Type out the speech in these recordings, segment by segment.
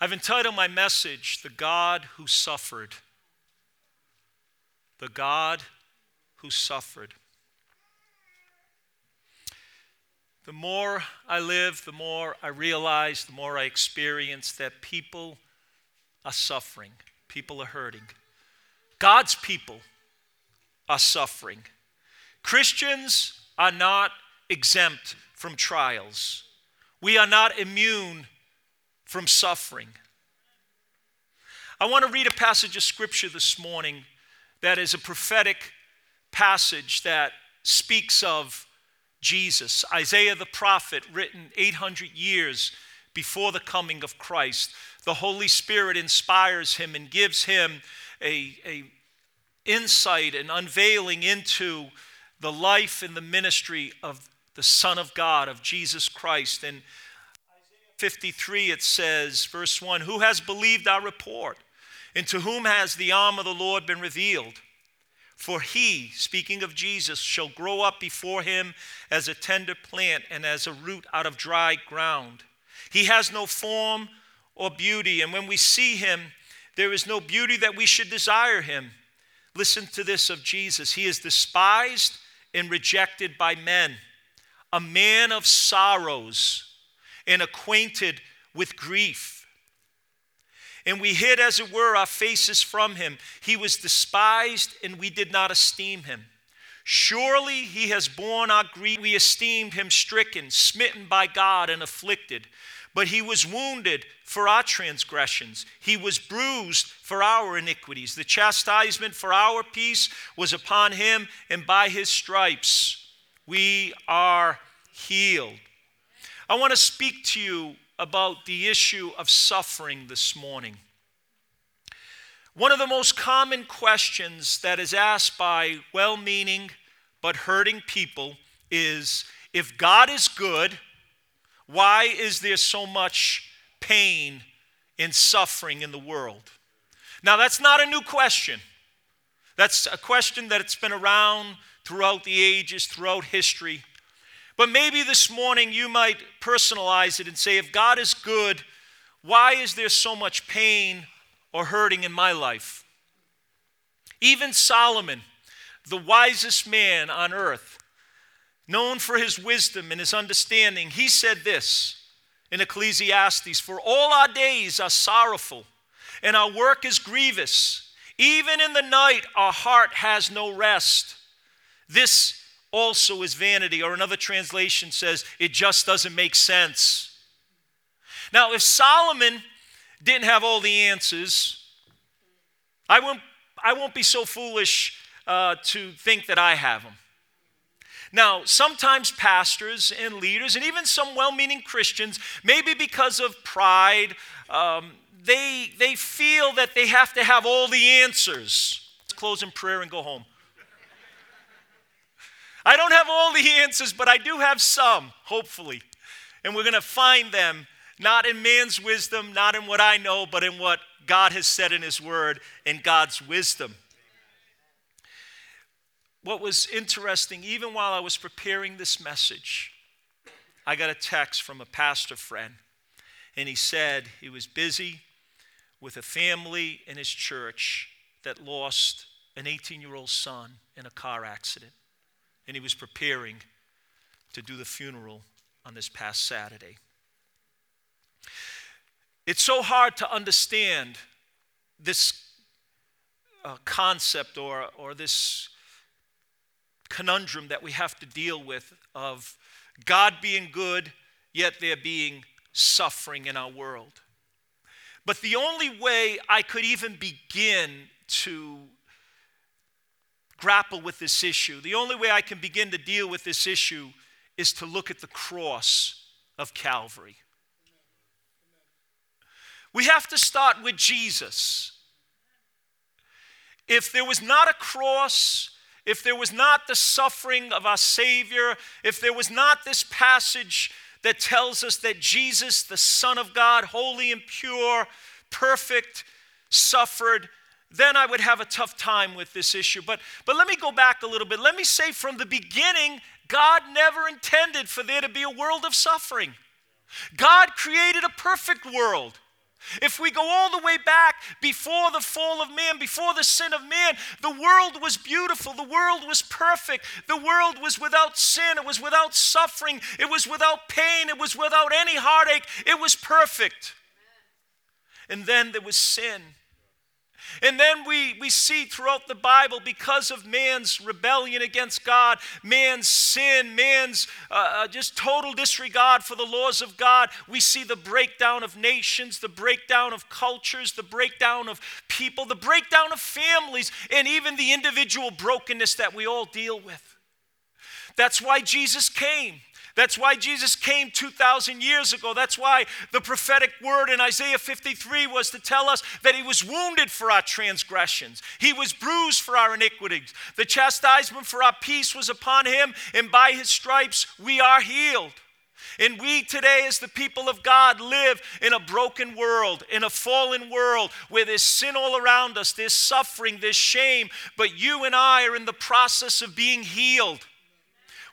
I've entitled my message, The God Who Suffered. The God Who Suffered. The more I live, the more I realize, the more I experience that people are suffering, people are hurting. God's people are suffering. Christians are not exempt from trials. We are not immune from suffering. I want to read a passage of scripture this morning that is a prophetic passage that speaks of Jesus. Isaiah the prophet, written 800 years before the coming of Christ. The Holy Spirit inspires him and gives him a, a insight and unveiling into the life and the ministry of the Son of God, of Jesus Christ. And 53, it says, verse 1 Who has believed our report? And to whom has the arm of the Lord been revealed? For he, speaking of Jesus, shall grow up before him as a tender plant and as a root out of dry ground. He has no form or beauty, and when we see him, there is no beauty that we should desire him. Listen to this of Jesus He is despised and rejected by men, a man of sorrows and acquainted with grief. And we hid, as it were, our faces from him. He was despised, and we did not esteem him. Surely he has borne our grief. We esteemed him stricken, smitten by God, and afflicted. But he was wounded for our transgressions, he was bruised for our iniquities. The chastisement for our peace was upon him, and by his stripes we are healed. I want to speak to you about the issue of suffering this morning. One of the most common questions that is asked by well meaning but hurting people is if God is good, why is there so much pain and suffering in the world? Now, that's not a new question. That's a question that it's been around throughout the ages, throughout history. But maybe this morning you might personalize it and say, if God is good, why is there so much pain or hurting in my life? Even Solomon, the wisest man on earth, known for his wisdom and his understanding, he said this in Ecclesiastes For all our days are sorrowful, and our work is grievous. Even in the night, our heart has no rest. This also is vanity, or another translation says, it just doesn't make sense. Now, if Solomon didn't have all the answers, I won't, I won't be so foolish uh, to think that I have them. Now, sometimes pastors and leaders, and even some well meaning Christians, maybe because of pride, um, they, they feel that they have to have all the answers. Let's close in prayer and go home. I don't have all the answers, but I do have some, hopefully. And we're going to find them not in man's wisdom, not in what I know, but in what God has said in His Word, in God's wisdom what was interesting, even while I was preparing this message, I got a text from a pastor friend, and he said he was busy with a family in his church that lost an 18 year old son in a car accident, and he was preparing to do the funeral on this past Saturday. It's so hard to understand this uh, concept or, or this conundrum that we have to deal with of God being good, yet there being suffering in our world. But the only way I could even begin to grapple with this issue, the only way I can begin to deal with this issue is to look at the cross of Calvary. We have to start with Jesus. If there was not a cross, if there was not the suffering of our Savior, if there was not this passage that tells us that Jesus, the Son of God, holy and pure, perfect, suffered, then I would have a tough time with this issue. But, but let me go back a little bit. Let me say from the beginning, God never intended for there to be a world of suffering. God created a perfect world. If we go all the way back before the fall of man, before the sin of man, the world was beautiful. The world was perfect. The world was without sin. It was without suffering. It was without pain. It was without any heartache. It was perfect. And then there was sin. And then we, we see throughout the Bible, because of man's rebellion against God, man's sin, man's uh, uh, just total disregard for the laws of God, we see the breakdown of nations, the breakdown of cultures, the breakdown of people, the breakdown of families, and even the individual brokenness that we all deal with. That's why Jesus came. That's why Jesus came 2,000 years ago. That's why the prophetic word in Isaiah 53 was to tell us that he was wounded for our transgressions, he was bruised for our iniquities. The chastisement for our peace was upon him, and by his stripes we are healed. And we today, as the people of God, live in a broken world, in a fallen world where there's sin all around us, there's suffering, there's shame. But you and I are in the process of being healed.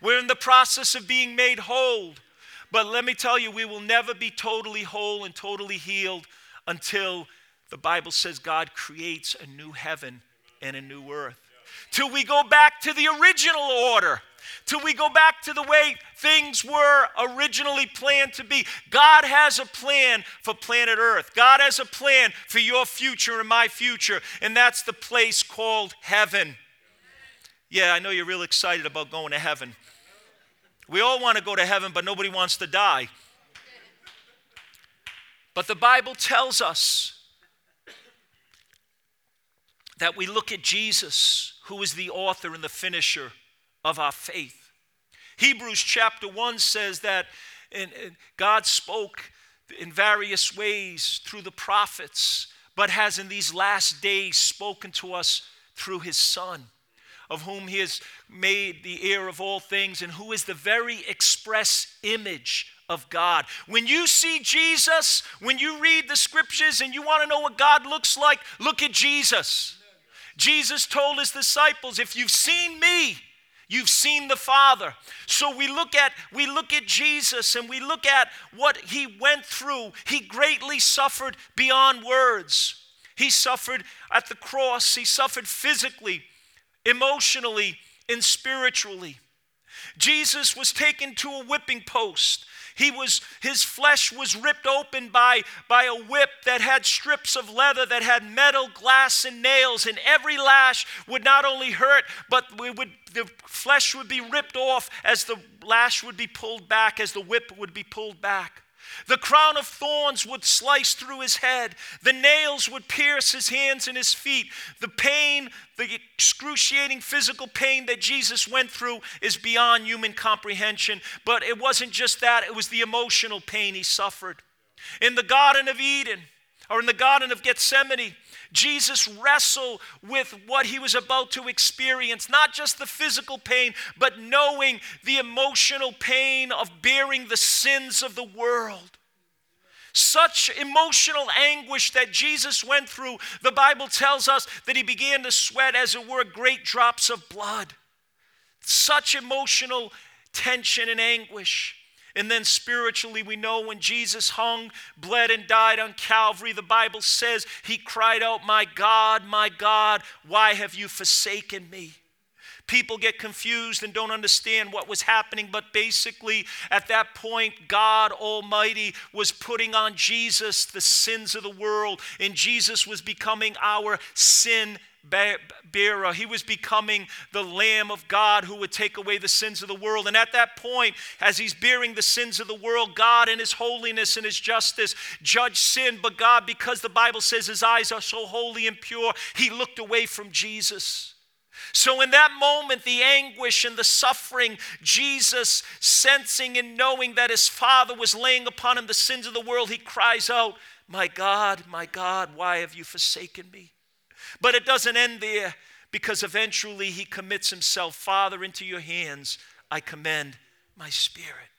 We're in the process of being made whole. But let me tell you, we will never be totally whole and totally healed until the Bible says God creates a new heaven and a new earth. Till we go back to the original order till we go back to the way things were originally planned to be. God has a plan for planet Earth. God has a plan for your future and my future, and that's the place called heaven. Yeah, I know you're real excited about going to heaven. We all want to go to heaven, but nobody wants to die. But the Bible tells us that we look at Jesus, who is the author and the finisher of our faith. Hebrews chapter 1 says that God spoke in various ways through the prophets, but has in these last days spoken to us through his Son of whom he has made the heir of all things, and who is the very express image of God. When you see Jesus, when you read the scriptures and you want to know what God looks like, look at Jesus. Jesus told his disciples, If you've seen me, You've seen the Father. So we look at we look at Jesus and we look at what he went through. He greatly suffered beyond words. He suffered at the cross. He suffered physically emotionally and spiritually. Jesus was taken to a whipping post. He was, his flesh was ripped open by, by a whip that had strips of leather that had metal, glass, and nails, and every lash would not only hurt, but would, the flesh would be ripped off as the lash would be pulled back, as the whip would be pulled back. The crown of thorns would slice through his head. The nails would pierce his hands and his feet. The pain, the excruciating physical pain that Jesus went through is beyond human comprehension. But it wasn't just that, it was the emotional pain he suffered. In the Garden of Eden, or in the Garden of Gethsemane, Jesus wrestled with what he was about to experience, not just the physical pain, but knowing the emotional pain of bearing the sins of the world. Such emotional anguish that Jesus went through, the Bible tells us that he began to sweat as it were great drops of blood. Such emotional tension and anguish. And then spiritually, we know when Jesus hung, bled, and died on Calvary, the Bible says he cried out, My God, my God, why have you forsaken me? People get confused and don't understand what was happening, but basically, at that point, God Almighty was putting on Jesus the sins of the world, and Jesus was becoming our sin bearer. He was becoming the Lamb of God who would take away the sins of the world. And at that point, as he's bearing the sins of the world, God in his holiness and his justice judged sin. But God, because the Bible says his eyes are so holy and pure, he looked away from Jesus. So, in that moment, the anguish and the suffering, Jesus sensing and knowing that his Father was laying upon him the sins of the world, he cries out, My God, my God, why have you forsaken me? But it doesn't end there because eventually he commits himself Father, into your hands I commend my spirit.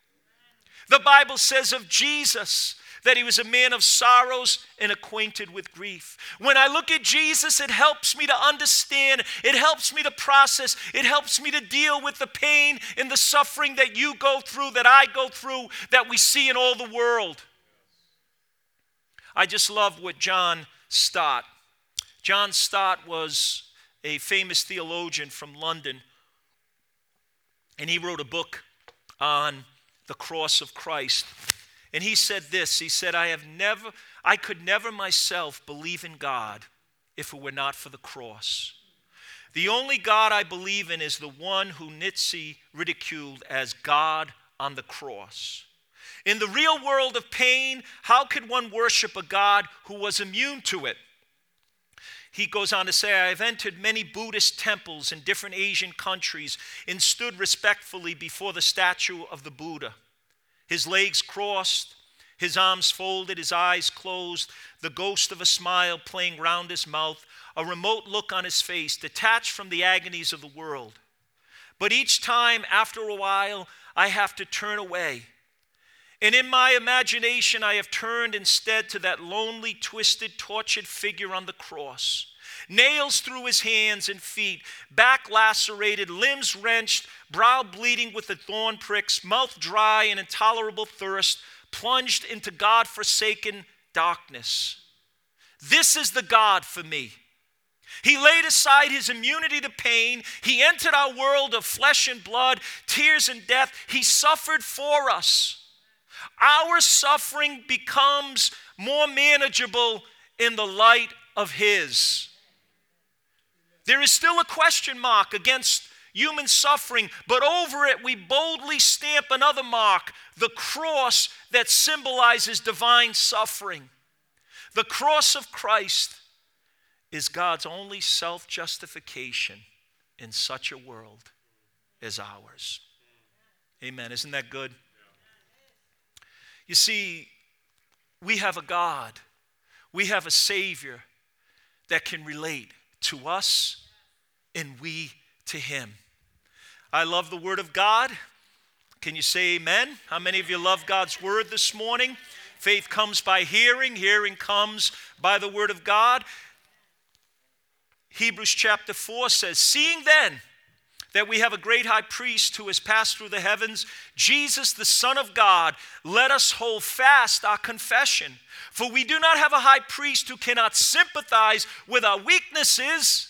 The Bible says of Jesus that he was a man of sorrows and acquainted with grief. When I look at Jesus, it helps me to understand, it helps me to process, it helps me to deal with the pain and the suffering that you go through, that I go through, that we see in all the world. I just love what John Stott. John Stott was a famous theologian from London, and he wrote a book on the cross of Christ. And he said this He said, I have never, I could never myself believe in God if it were not for the cross. The only God I believe in is the one who Nietzsche ridiculed as God on the cross. In the real world of pain, how could one worship a God who was immune to it? He goes on to say, I have entered many Buddhist temples in different Asian countries and stood respectfully before the statue of the Buddha. His legs crossed, his arms folded, his eyes closed, the ghost of a smile playing round his mouth, a remote look on his face, detached from the agonies of the world. But each time, after a while, I have to turn away. And in my imagination, I have turned instead to that lonely, twisted, tortured figure on the cross. Nails through his hands and feet, back lacerated, limbs wrenched, brow bleeding with the thorn pricks, mouth dry and intolerable thirst, plunged into God forsaken darkness. This is the God for me. He laid aside his immunity to pain. He entered our world of flesh and blood, tears and death. He suffered for us. Our suffering becomes more manageable in the light of his. There is still a question mark against human suffering, but over it we boldly stamp another mark the cross that symbolizes divine suffering. The cross of Christ is God's only self justification in such a world as ours. Amen. Isn't that good? You see, we have a God, we have a Savior that can relate to us and we to Him. I love the Word of God. Can you say amen? How many of you love God's Word this morning? Faith comes by hearing, hearing comes by the Word of God. Hebrews chapter 4 says, Seeing then that we have a great high priest who has passed through the heavens, Jesus, the Son of God, let us hold fast our confession. For we do not have a high priest who cannot sympathize with our weaknesses,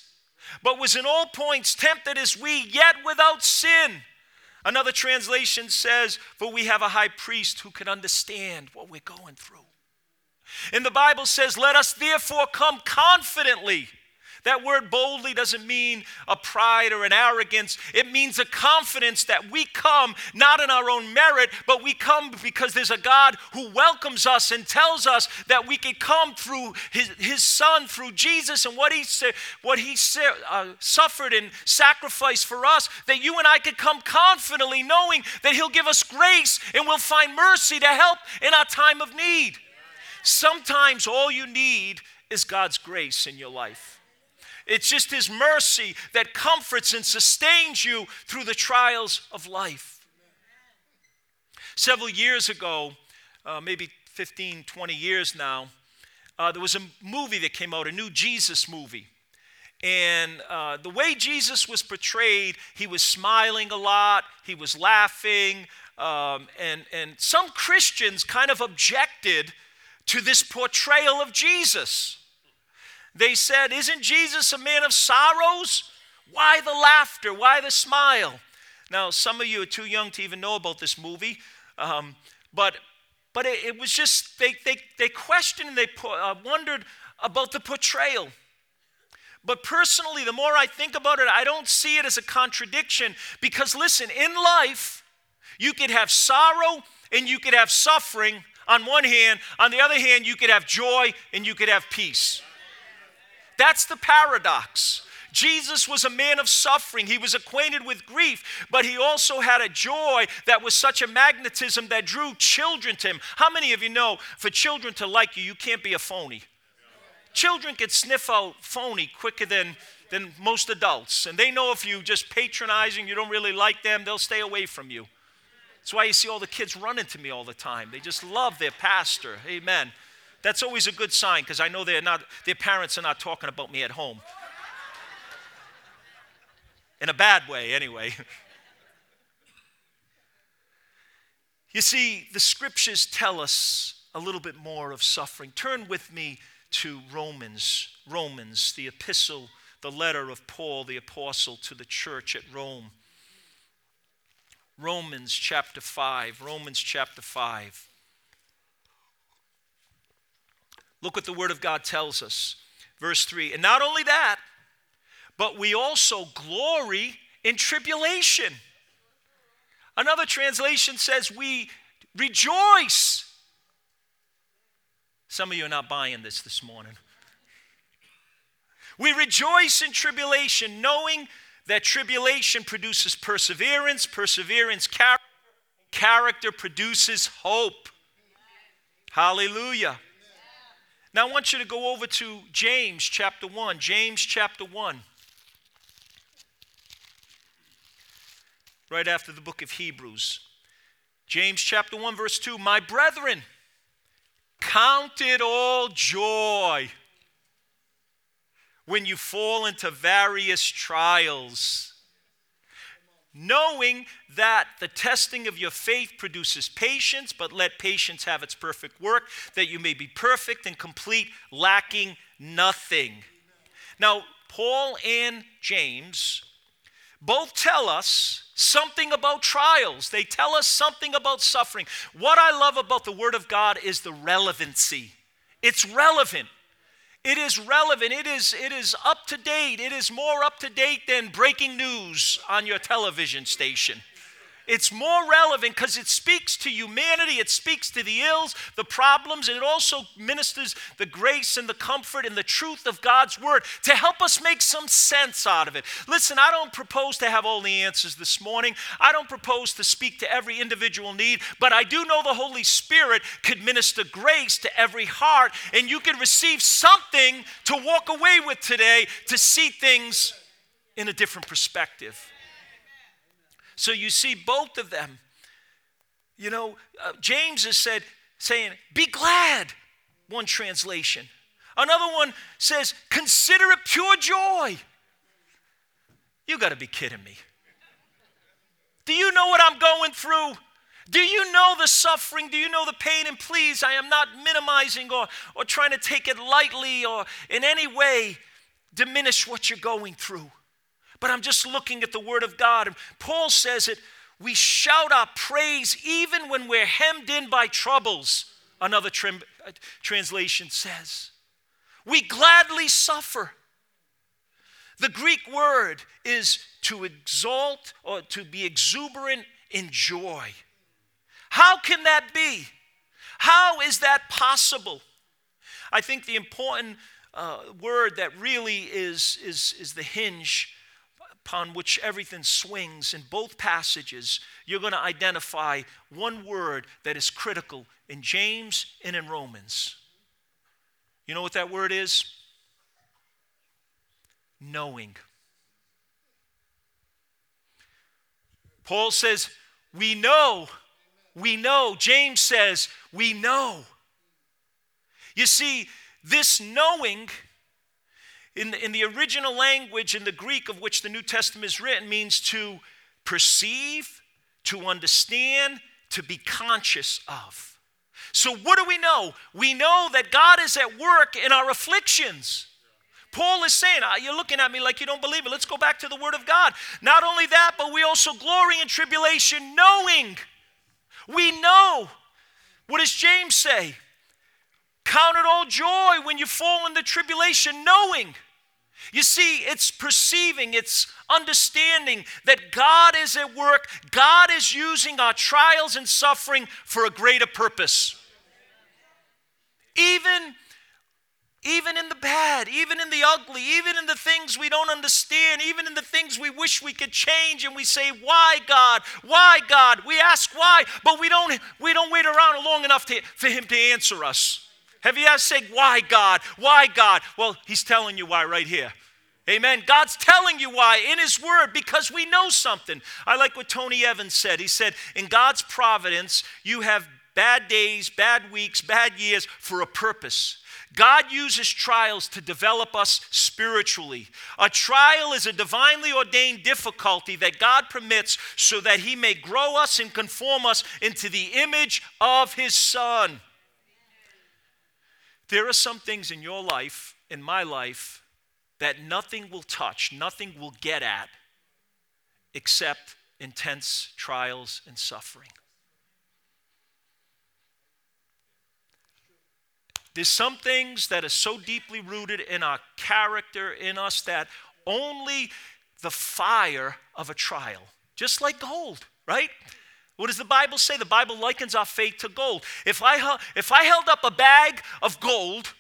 but was in all points tempted as we, yet without sin. Another translation says, For we have a high priest who can understand what we're going through. And the Bible says, Let us therefore come confidently that word boldly doesn't mean a pride or an arrogance. It means a confidence that we come not in our own merit, but we come because there's a God who welcomes us and tells us that we can come through his, his son, through Jesus and what he, what he uh, suffered and sacrificed for us, that you and I could come confidently knowing that he'll give us grace and we'll find mercy to help in our time of need. Sometimes all you need is God's grace in your life. It's just His mercy that comforts and sustains you through the trials of life. Several years ago, uh, maybe 15, 20 years now, uh, there was a movie that came out, a new Jesus movie. And uh, the way Jesus was portrayed, he was smiling a lot, he was laughing, um, and, and some Christians kind of objected to this portrayal of Jesus. They said, Isn't Jesus a man of sorrows? Why the laughter? Why the smile? Now, some of you are too young to even know about this movie, um, but, but it, it, was just, they, they, they questioned and they uh, wondered about the portrayal. But personally, the more I think about it, I don't see it as a contradiction because, listen, in life, you could have sorrow and you could have suffering on one hand. On the other hand, you could have joy and you could have peace. That's the paradox. Jesus was a man of suffering. He was acquainted with grief, but he also had a joy that was such a magnetism that drew children to him. How many of you know for children to like you, you can't be a phony? Children can sniff out phony quicker than, than most adults. And they know if you're just patronizing, you don't really like them, they'll stay away from you. That's why you see all the kids running to me all the time. They just love their pastor. Amen. That's always a good sign because I know they're not, their parents are not talking about me at home. In a bad way, anyway. You see, the scriptures tell us a little bit more of suffering. Turn with me to Romans, Romans, the epistle, the letter of Paul the apostle to the church at Rome. Romans chapter 5, Romans chapter 5. Look what the Word of God tells us. Verse 3 And not only that, but we also glory in tribulation. Another translation says we rejoice. Some of you are not buying this this morning. We rejoice in tribulation, knowing that tribulation produces perseverance, perseverance, character, character produces hope. Hallelujah. Now, I want you to go over to James chapter 1. James chapter 1. Right after the book of Hebrews. James chapter 1, verse 2 My brethren, count it all joy when you fall into various trials knowing that the testing of your faith produces patience, but let patience have its perfect work, that you may be perfect and complete, lacking nothing. Now, Paul and James both tell us something about trials. They tell us something about suffering. What I love about the Word of God is the relevancy. It's relevant. It is relevant. It is, it is up to date. It is more up to date than breaking news on your television station. It's more relevant because it speaks to humanity, it speaks to the ills, the problems, and it also ministers the grace and the comfort and the truth of God's word to help us make some sense out of it. Listen, I don't propose to have all the answers this morning. I don't propose to speak to every individual need, but I do know the Holy Spirit could minister grace to every heart, and you can receive something to walk away with today to see things in a different perspective. So you see both of them. You know, uh, James has said, saying, be glad, one translation. Another one says, consider it pure joy. You got to be kidding me. Do you know what I'm going through? Do you know the suffering? Do you know the pain? And please, I am not minimizing or, or trying to take it lightly or in any way diminish what you're going through but I'm just looking at the Word of God. And Paul says it we shout our praise even when we're hemmed in by troubles, another uh, translation says. We gladly suffer. The Greek word is to exalt or to be exuberant in joy. How can that be? How is that possible? I think the important uh, word that really is, is, is the hinge upon which everything swings in both passages, you're going to identify one word that is critical in James and in Romans. You know what that word is? Knowing. Paul says, We know. We know. James says, We know. You see, this knowing in the, in the original language, in the Greek of which the New Testament is written, means to perceive, to understand, to be conscious of. So, what do we know? We know that God is at work in our afflictions. Paul is saying, ah, You're looking at me like you don't believe it. Let's go back to the Word of God. Not only that, but we also glory in tribulation, knowing. We know. What does James say? Count it all joy when you fall into tribulation, knowing. You see, it's perceiving, it's understanding that God is at work. God is using our trials and suffering for a greater purpose. Even even in the bad, even in the ugly, even in the things we don't understand, even in the things we wish we could change and we say, "Why, God? Why, God?" We ask why, but we don't we don't wait around long enough to, for him to answer us. Have you ever said, Why God? Why God? Well, He's telling you why right here. Amen. God's telling you why in His Word because we know something. I like what Tony Evans said. He said, In God's providence, you have bad days, bad weeks, bad years for a purpose. God uses trials to develop us spiritually. A trial is a divinely ordained difficulty that God permits so that He may grow us and conform us into the image of His Son. There are some things in your life, in my life, that nothing will touch, nothing will get at, except intense trials and suffering. There's some things that are so deeply rooted in our character, in us, that only the fire of a trial, just like gold, right? What does the Bible say? The Bible likens our faith to gold. If I, if I held up a bag of gold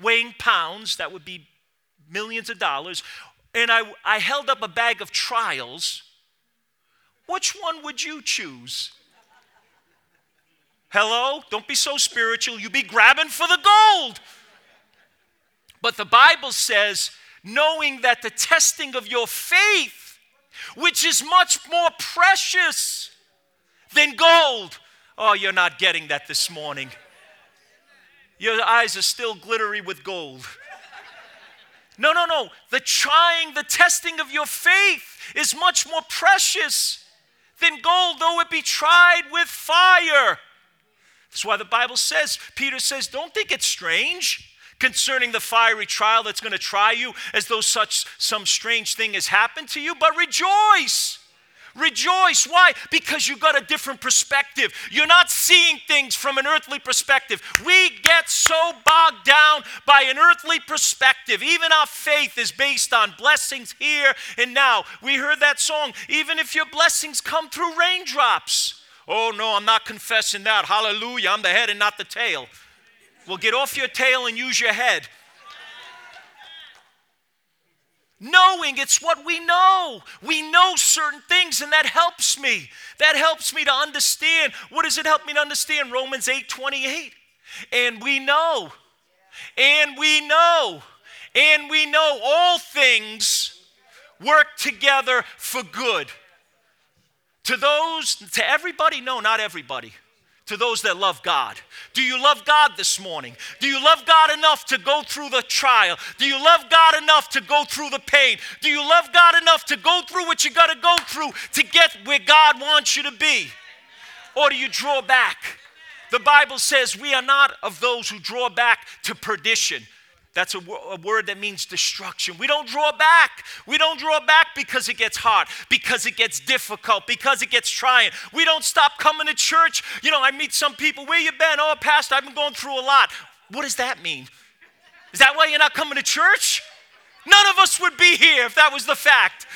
weighing pounds, that would be millions of dollars, and I, I held up a bag of trials, which one would you choose? Hello? Don't be so spiritual. You be grabbing for the gold. But the Bible says, knowing that the testing of your faith, which is much more precious than gold. Oh, you're not getting that this morning. Your eyes are still glittery with gold. No, no, no. The trying, the testing of your faith is much more precious than gold, though it be tried with fire. That's why the Bible says, Peter says, don't think it's strange concerning the fiery trial that's going to try you as though such some strange thing has happened to you, but rejoice. Rejoice. Why? Because you got a different perspective. You're not seeing things from an earthly perspective. We get so bogged down by an earthly perspective. Even our faith is based on blessings here and now. We heard that song, even if your blessings come through raindrops. Oh, no, I'm not confessing that. Hallelujah. I'm the head and not the tail. Well, get off your tail and use your head. Knowing it's what we know. We know certain things, and that helps me. That helps me to understand. What does it help me to understand? Romans 8 28. And we know, and we know, and we know all things work together for good. To those, to everybody? No, not everybody to those that love God? Do you love God this morning? Do you love God enough to go through the trial? Do you love God enough to go through the pain? Do you love God enough to go through what you got to go through to get where God wants you to be? Or do you draw back? The Bible says we are not of those who draw back to perdition. That's a, a, word that means destruction. We don't draw back. We don't draw back because it gets hard, because it gets difficult, because it gets trying. We don't stop coming to church. You know, I meet some people, where you been? Oh, Pastor, I've been going through a lot. What does that mean? Is that why you're not coming to church? None of us would be here if that was the fact.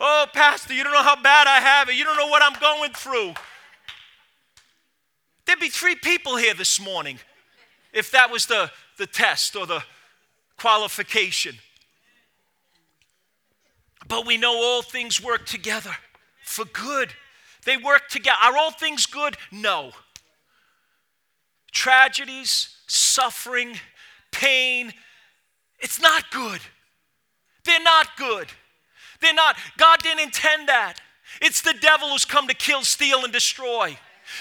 Oh, Pastor, you don't know how bad I have it. You don't know what I'm going through. There'd be three people here this morning if that was the, the test or the qualification. But we know all things work together for good. They work together. Are all things good? No. Tragedies, suffering, pain, it's not good. They're not good. They're not. God didn't intend that. It's the devil who's come to kill, steal, and destroy.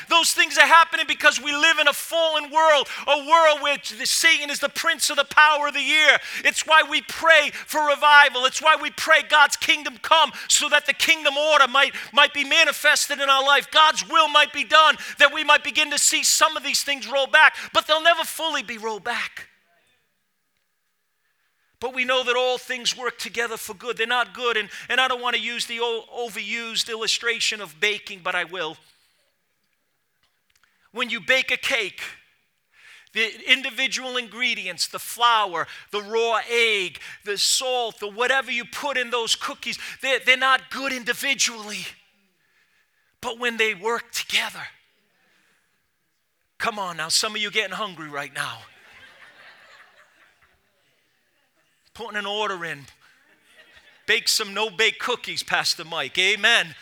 Those things are happening because we live in a fallen world, a world where Satan is the prince of the power of the year. It's why we pray for revival. It's why we pray God's kingdom come so that the kingdom order might, might be manifested in our life. God's will might be done, that we might begin to see some of these things roll back, but they'll never fully be rolled back. But we know that all things work together for good. They're not good, and, and I don't want to use the overused illustration of baking, but I will when you bake a cake, the individual ingredients, the flour, the raw egg, the salt, the whatever you put in those cookies, they're, they're not good individually. But when they work together, come on now, some of you getting hungry right now. Putting an order in. Bake some no bake cookies, Pastor Mike. Amen.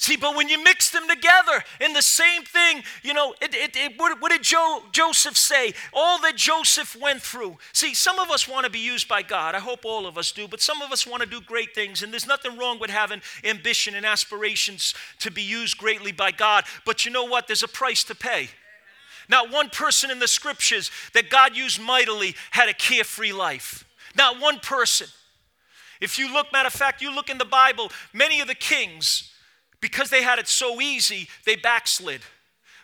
See, but when you mix them together in the same thing, you know, it, it, it, what, what, did jo, Joseph say? All that Joseph went through. See, some of us want to be used by God. I hope all of us do, but some of us want to do great things, and there's nothing wrong with having ambition and aspirations to be used greatly by God. But you know what? There's a price to pay. Not one person in the scriptures that God used mightily had a carefree life. Not one person. If you look, matter of fact, you look in the Bible, many of the kings, because they had it so easy, they backslid.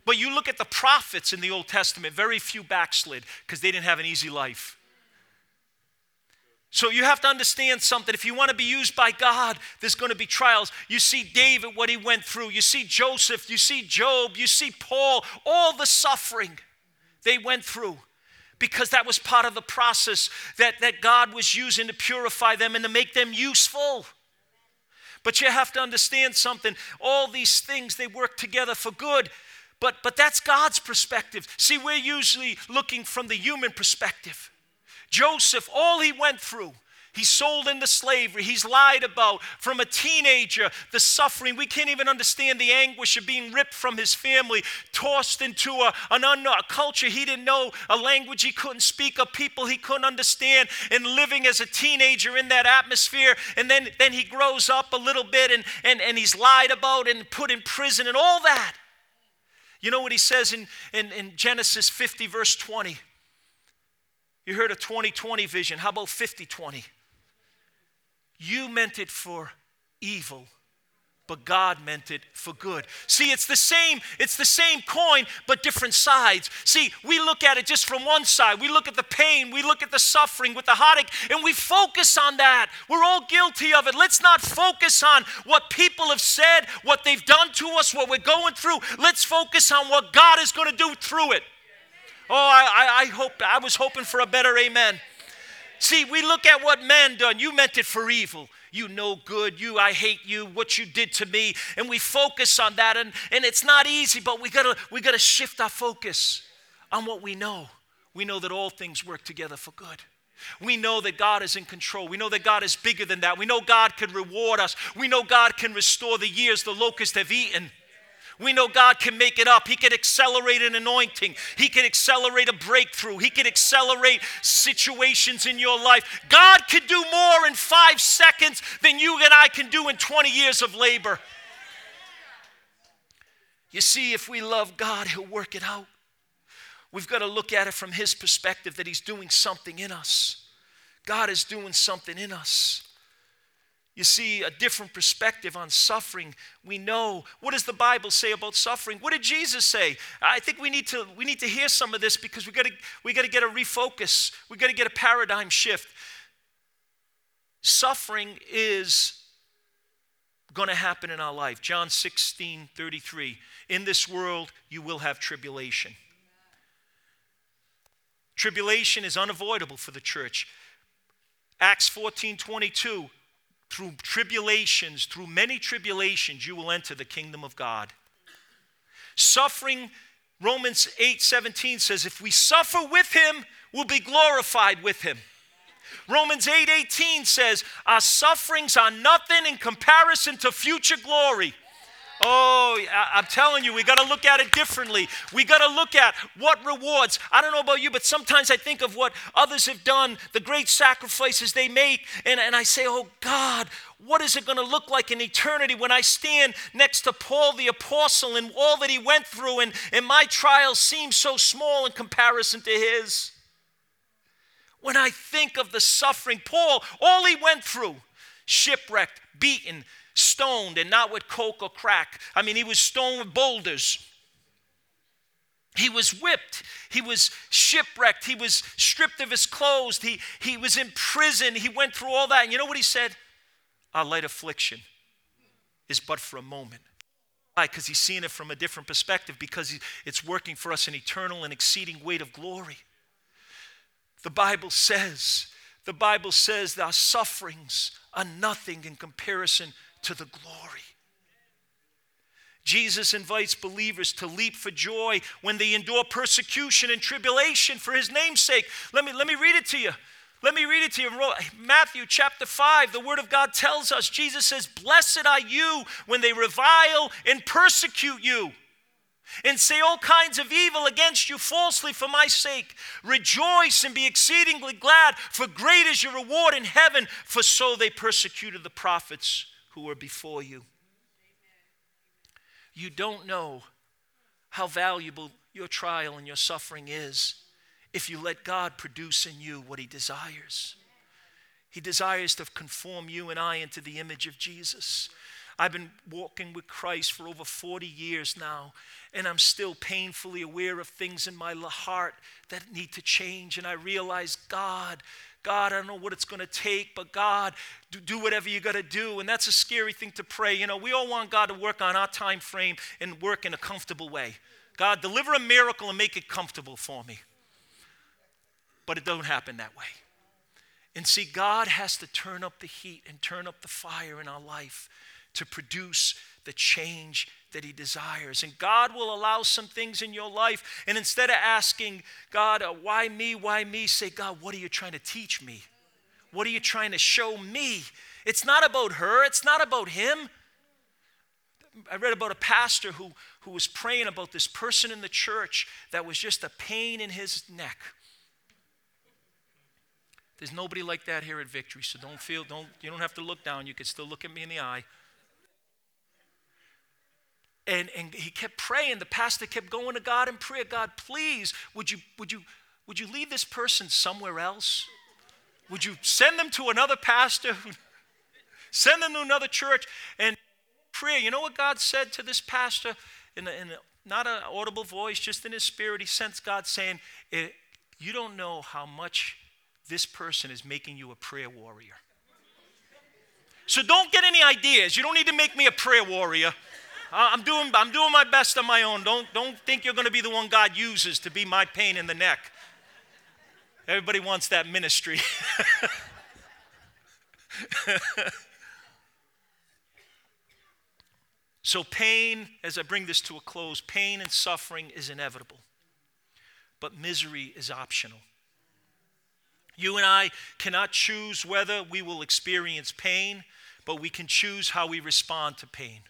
But you look at the prophets in the Old Testament, very few backslid because they didn't have an easy life. So you have to understand something. If you want to be used by God, there's going to be trials. You see David, what he went through. You see Joseph. You see Job. You see Paul. All the suffering they went through because that was part of the process that, that God was using to purify them and to make them useful. But you have to understand something. All these things, they work together for good. But, but that's God's perspective. See, we're usually looking from the human perspective. Joseph, all he went through, He's sold into slavery. He's lied about from a teenager, the suffering. We can't even understand the anguish of being ripped from his family, tossed into a, an unknown culture he didn't know, a language he couldn't speak, a people he couldn't understand, and living as a teenager in that atmosphere. And then, then he grows up a little bit and, and, and he's lied about and put in prison and all that. You know what he says in, in, in Genesis 50, verse 20? You heard a 2020 vision. How about 50 20? You meant it for evil, but God meant it for good. See, it's the same, it's the same coin, but different sides. See, we look at it just from one side. We look at the pain, we look at the suffering with the heartache, and we focus on that. We're all guilty of it. Let's not focus on what people have said, what they've done to us, what we're going through. Let's focus on what God is going to do through it. Oh, I, I, I hope I was hoping for a better amen. See, we look at what man done. You meant it for evil. You know good. You, I hate you. What you did to me, and we focus on that. And, and it's not easy, but we gotta we gotta shift our focus on what we know. We know that all things work together for good. We know that God is in control. We know that God is bigger than that. We know God can reward us. We know God can restore the years the locusts have eaten. We know God can make it up. He can accelerate an anointing. He can accelerate a breakthrough. He can accelerate situations in your life. God can do more in five seconds than you and I can do in 20 years of labor. You see, if we love God, He'll work it out. We've got to look at it from His perspective that He's doing something in us. God is doing something in us you see a different perspective on suffering. We know what does the bible say about suffering? What did jesus say? I think we need to we need to hear some of this because we got to we got to get a refocus. We got to get a paradigm shift. Suffering is going to happen in our life. John 16 33 in this world you will have tribulation. Tribulation is unavoidable for the church. Acts 14 22 through tribulations, through many tribulations, you will enter the kingdom of God. Suffering, Romans 8 17 says, if we suffer with him, we'll be glorified with him. Romans 8 18 says, Our sufferings are nothing in comparison to future glory. Oh, I'm telling you, we got to look at it differently. We got to look at what rewards. I don't know about you, but sometimes I think of what others have done, the great sacrifices they make, and, and I say, oh God, what is it going to look like in eternity when I stand next to Paul the Apostle and all that he went through, and, and my trials seem so small in comparison to his? When I think of the suffering, Paul, all he went through, shipwrecked, beaten, stoned and not with coke or crack. I mean, he was stoned with boulders. He was whipped. He was shipwrecked. He was stripped of his clothes. He, he was in prison. He went through all that. And you know what he said? Our light affliction is but for a moment. Why? Because he's seeing it from a different perspective, because it's working for us an eternal and exceeding weight of glory. The Bible says, the Bible says that our sufferings are nothing in comparison to the glory. Jesus invites believers to leap for joy when they endure persecution and tribulation for his name's sake. Let me, let me read it to you. Let me read it to you. Matthew chapter 5, the word of God tells us Jesus says, Blessed are you when they revile and persecute you and say all kinds of evil against you falsely for my sake. Rejoice and be exceedingly glad, for great is your reward in heaven, for so they persecuted the prophets who were before you. You don't know how valuable your trial and your suffering is if you let God produce in you what He desires. He desires to conform you and I into the image of Jesus. I've been walking with Christ for over 40 years now, and I'm still painfully aware of things in my heart that need to change. And I realize, God, God, I don't know what it's going to take, but God, do, do whatever you got to do. And that's a scary thing to pray. You know, we all want God to work on our time frame and work in a comfortable way. God, deliver a miracle and make it comfortable for me. But it don't happen that way. And see, God has to turn up the heat and turn up the fire in our life to produce the change that He desires. And God will allow some things in your life. And instead of asking, God, uh, why me, why me, say, God, what are you trying to teach me? What are you trying to show me? It's not about her, it's not about him. I read about a pastor who, who was praying about this person in the church that was just a pain in his neck. There's nobody like that here at Victory, so don't feel, don't, you don't have to look down. You can still look at me in the eye. And, and he kept praying. The pastor kept going to God in prayer. God, please, would you, would you, would you leave this person somewhere else? Would you send them to another pastor? send them to another church? And prayer, you know what God said to this pastor in, a, in a, not an audible voice, just in his spirit? He sensed God saying, eh, You don't know how much this person is making you a prayer warrior. So don't get any ideas. You don't need to make me a prayer warrior. I'm doing, I'm doing my best on my own. Don't, don't think you're going to be the one God uses to be my pain in the neck. Everybody wants that ministry. so, pain, as I bring this to a close, pain and suffering is inevitable, but misery is optional. You and I cannot choose whether we will experience pain, but we can choose how we respond to pain.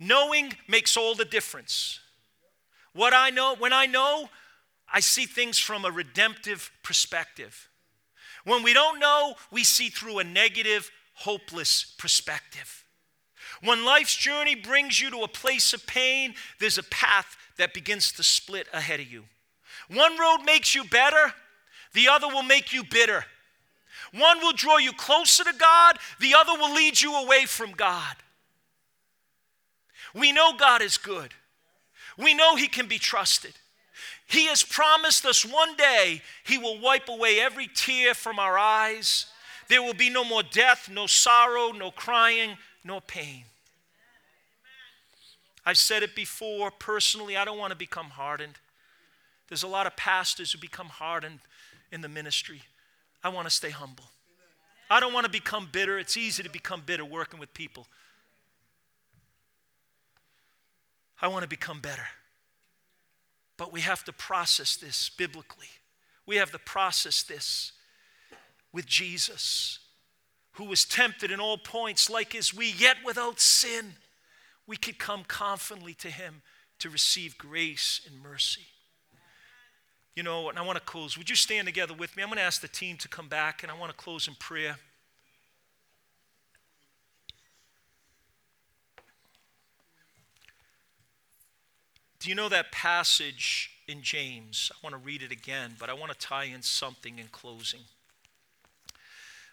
Knowing makes all the difference. What I know, when I know, I see things from a redemptive perspective. When we don't know, we see through a negative, hopeless perspective. When life's journey brings you to a place of pain, there's a path that begins to split ahead of you. One road makes you better, the other will make you bitter. One will draw you closer to God, the other will lead you away from God. We know God is good, we know He can be trusted. He has promised us one day He will wipe away every tear from our eyes. There will be no more death, no sorrow, no crying, no pain. I've said it before personally, I don't want to become hardened. There's a lot of pastors who become hardened in the ministry. I want to stay humble. I don't want to become bitter. It's easy to become bitter working with people. I want to become better. But we have to process this biblically. We have to process this with Jesus, who was tempted in all points like as we, yet without sin. We could come confidently to him to receive grace and mercy. You know, what? and I want to close. Would you stand together with me? I'm going to ask the team to come back, and I want to close in prayer. Do you know that passage in James? I want to read it again, but I want to tie in something in closing.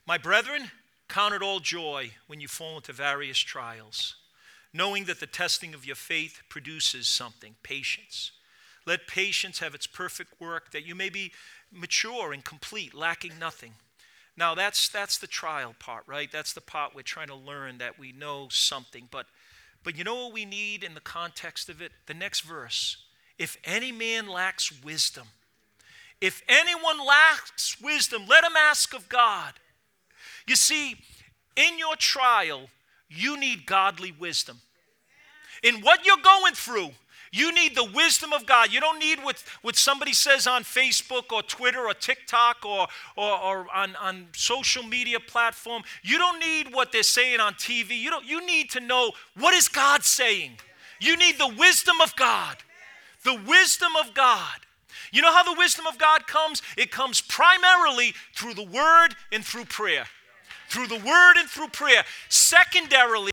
My brethren, count it all joy when you fall into various trials, knowing that the testing of your faith produces something patience. Let patience have its perfect work, that you may be mature and complete, lacking nothing. Now, that's, that's the trial part, right? That's the part we're trying to learn that we know something. But but you know what we need in the context of it? The next verse. If any man lacks wisdom, if anyone lacks wisdom, let him ask of God. You see, in your trial, you need godly wisdom. In what you're going through, you need the wisdom of God. You don't need what, what somebody says on Facebook or Twitter or TikTok or, or, or on, on social media platform. You don't need what they're saying on TV. You, don't, you need to know what is God saying. You need the wisdom of God. The wisdom of God. You know how the wisdom of God comes? It comes primarily through the word and through prayer. Through the word and through prayer. Secondarily,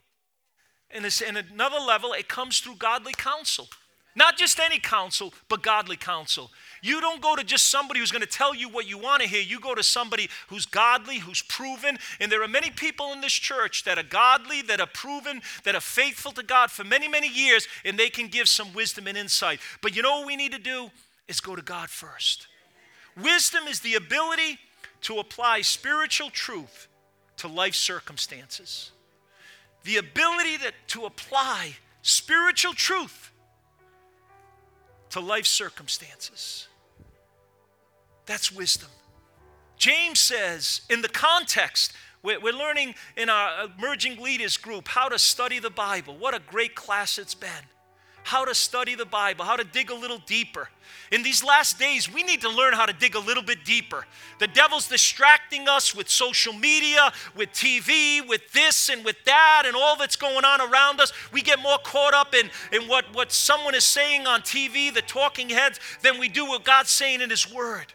in, this, in another level, it comes through godly counsel. Not just any counsel, but godly counsel. You don't go to just somebody who's going to tell you what you want to hear. You go to somebody who's godly, who's proven. And there are many people in this church that are godly, that are proven, that are faithful to God for many, many years, and they can give some wisdom and insight. But you know what we need to do? Is go to God first. Wisdom is the ability to apply spiritual truth to life circumstances. The ability to, to apply spiritual truth to life circumstances. That's wisdom. James says, in the context, we're, learning in our emerging leaders group how to study the Bible. What a great class it's been how to study the Bible, how to dig a little deeper. In these last days, we need to learn how to dig a little bit deeper. The devil's distracting us with social media, with TV, with this and with that, and all that's going on around us. We get more caught up in, in what, what someone is saying on TV, the talking heads, than we do what God's saying in His Word.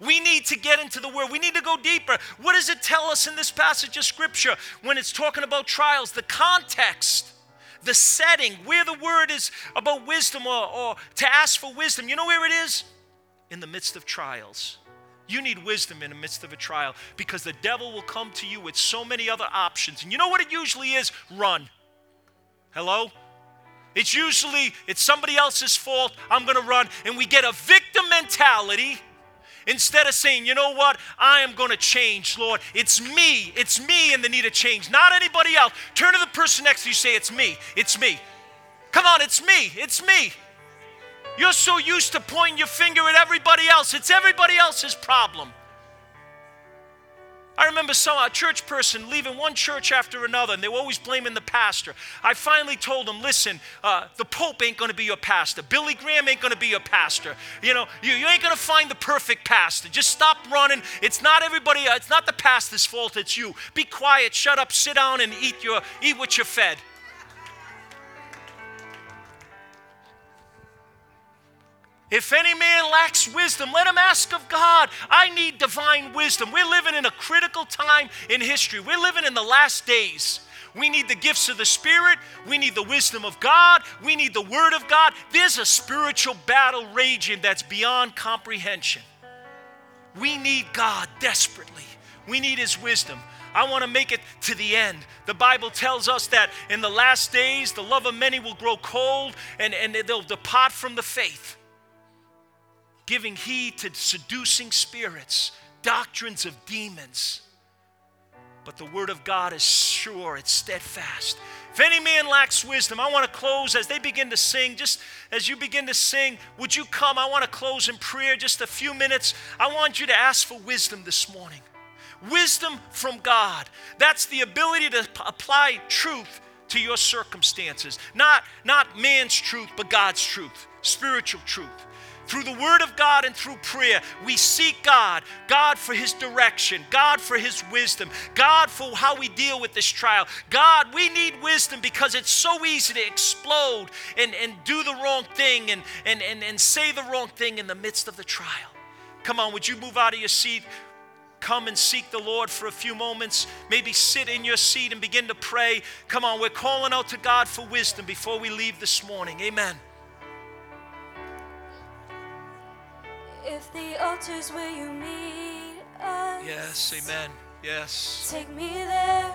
We need to get into the Word. We need to go deeper. What does it tell us in this passage of Scripture when it's talking about trials? The context the setting, where the word is about wisdom or, or to ask for wisdom. You know where it is? In the midst of trials. You need wisdom in the midst of a trial because the devil will come to you with so many other options. And you know what it usually is? Run. Hello? It's usually it's somebody else's fault. I'm going to run and we get a victim mentality Instead of saying, you know what, I am going to change, Lord. It's me. It's me in the need of change, not anybody else. Turn to the person next to you, say, It's me. It's me. Come on, it's me. It's me. You're so used to pointing your finger at everybody else, it's everybody else's problem. I remember some a church person leaving one church after another, and they were always blaming the pastor. I finally told them, "Listen, uh, the Pope ain't going to be your pastor. Billy Graham ain't going to be your pastor. You know, you, you ain't going to find the perfect pastor. Just stop running. It's not everybody. Uh, it's not the pastor's fault. It's you. Be quiet. Shut up. Sit down and eat your eat what you're fed." If any man lacks wisdom, let him ask of God. I need divine wisdom. We're living in a critical time in history. We're living in the last days. We need the gifts of the Spirit. We need the wisdom of God. We need the Word of God. There's a spiritual battle raging that's beyond comprehension. We need God desperately. We need His wisdom. I want to make it to the end. The Bible tells us that in the last days, the love of many will grow cold and, and they'll depart from the faith giving heed to seducing spirits, doctrines of demons. But the word of God is sure, it's steadfast. If any man lacks wisdom, I want to close as they begin to sing. Just as you begin to sing, would you come? I want to close in prayer just a few minutes. I want you to ask for wisdom this morning. Wisdom from God. That's the ability to apply truth to your circumstances. Not, not man's truth, but God's truth, spiritual truth. Through the Word of God and through prayer, we seek God, God for His direction, God for His wisdom, God for how we deal with this trial. God, we need wisdom because it's so easy to explode and, and do the wrong thing and, and, and, and say the wrong thing in the midst of the trial. Come on, would you move out of your seat? Come and seek the Lord for a few moments. Maybe sit in your seat and begin to pray. Come on, we're calling out to God for wisdom before we leave this morning. Amen. If the altar's where you meet us. Yes, amen. Yes. Take me there.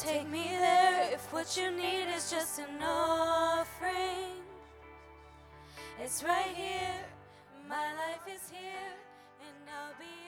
Take me there. If what you need is just an offering, it's right here. My life is here, and I'll be.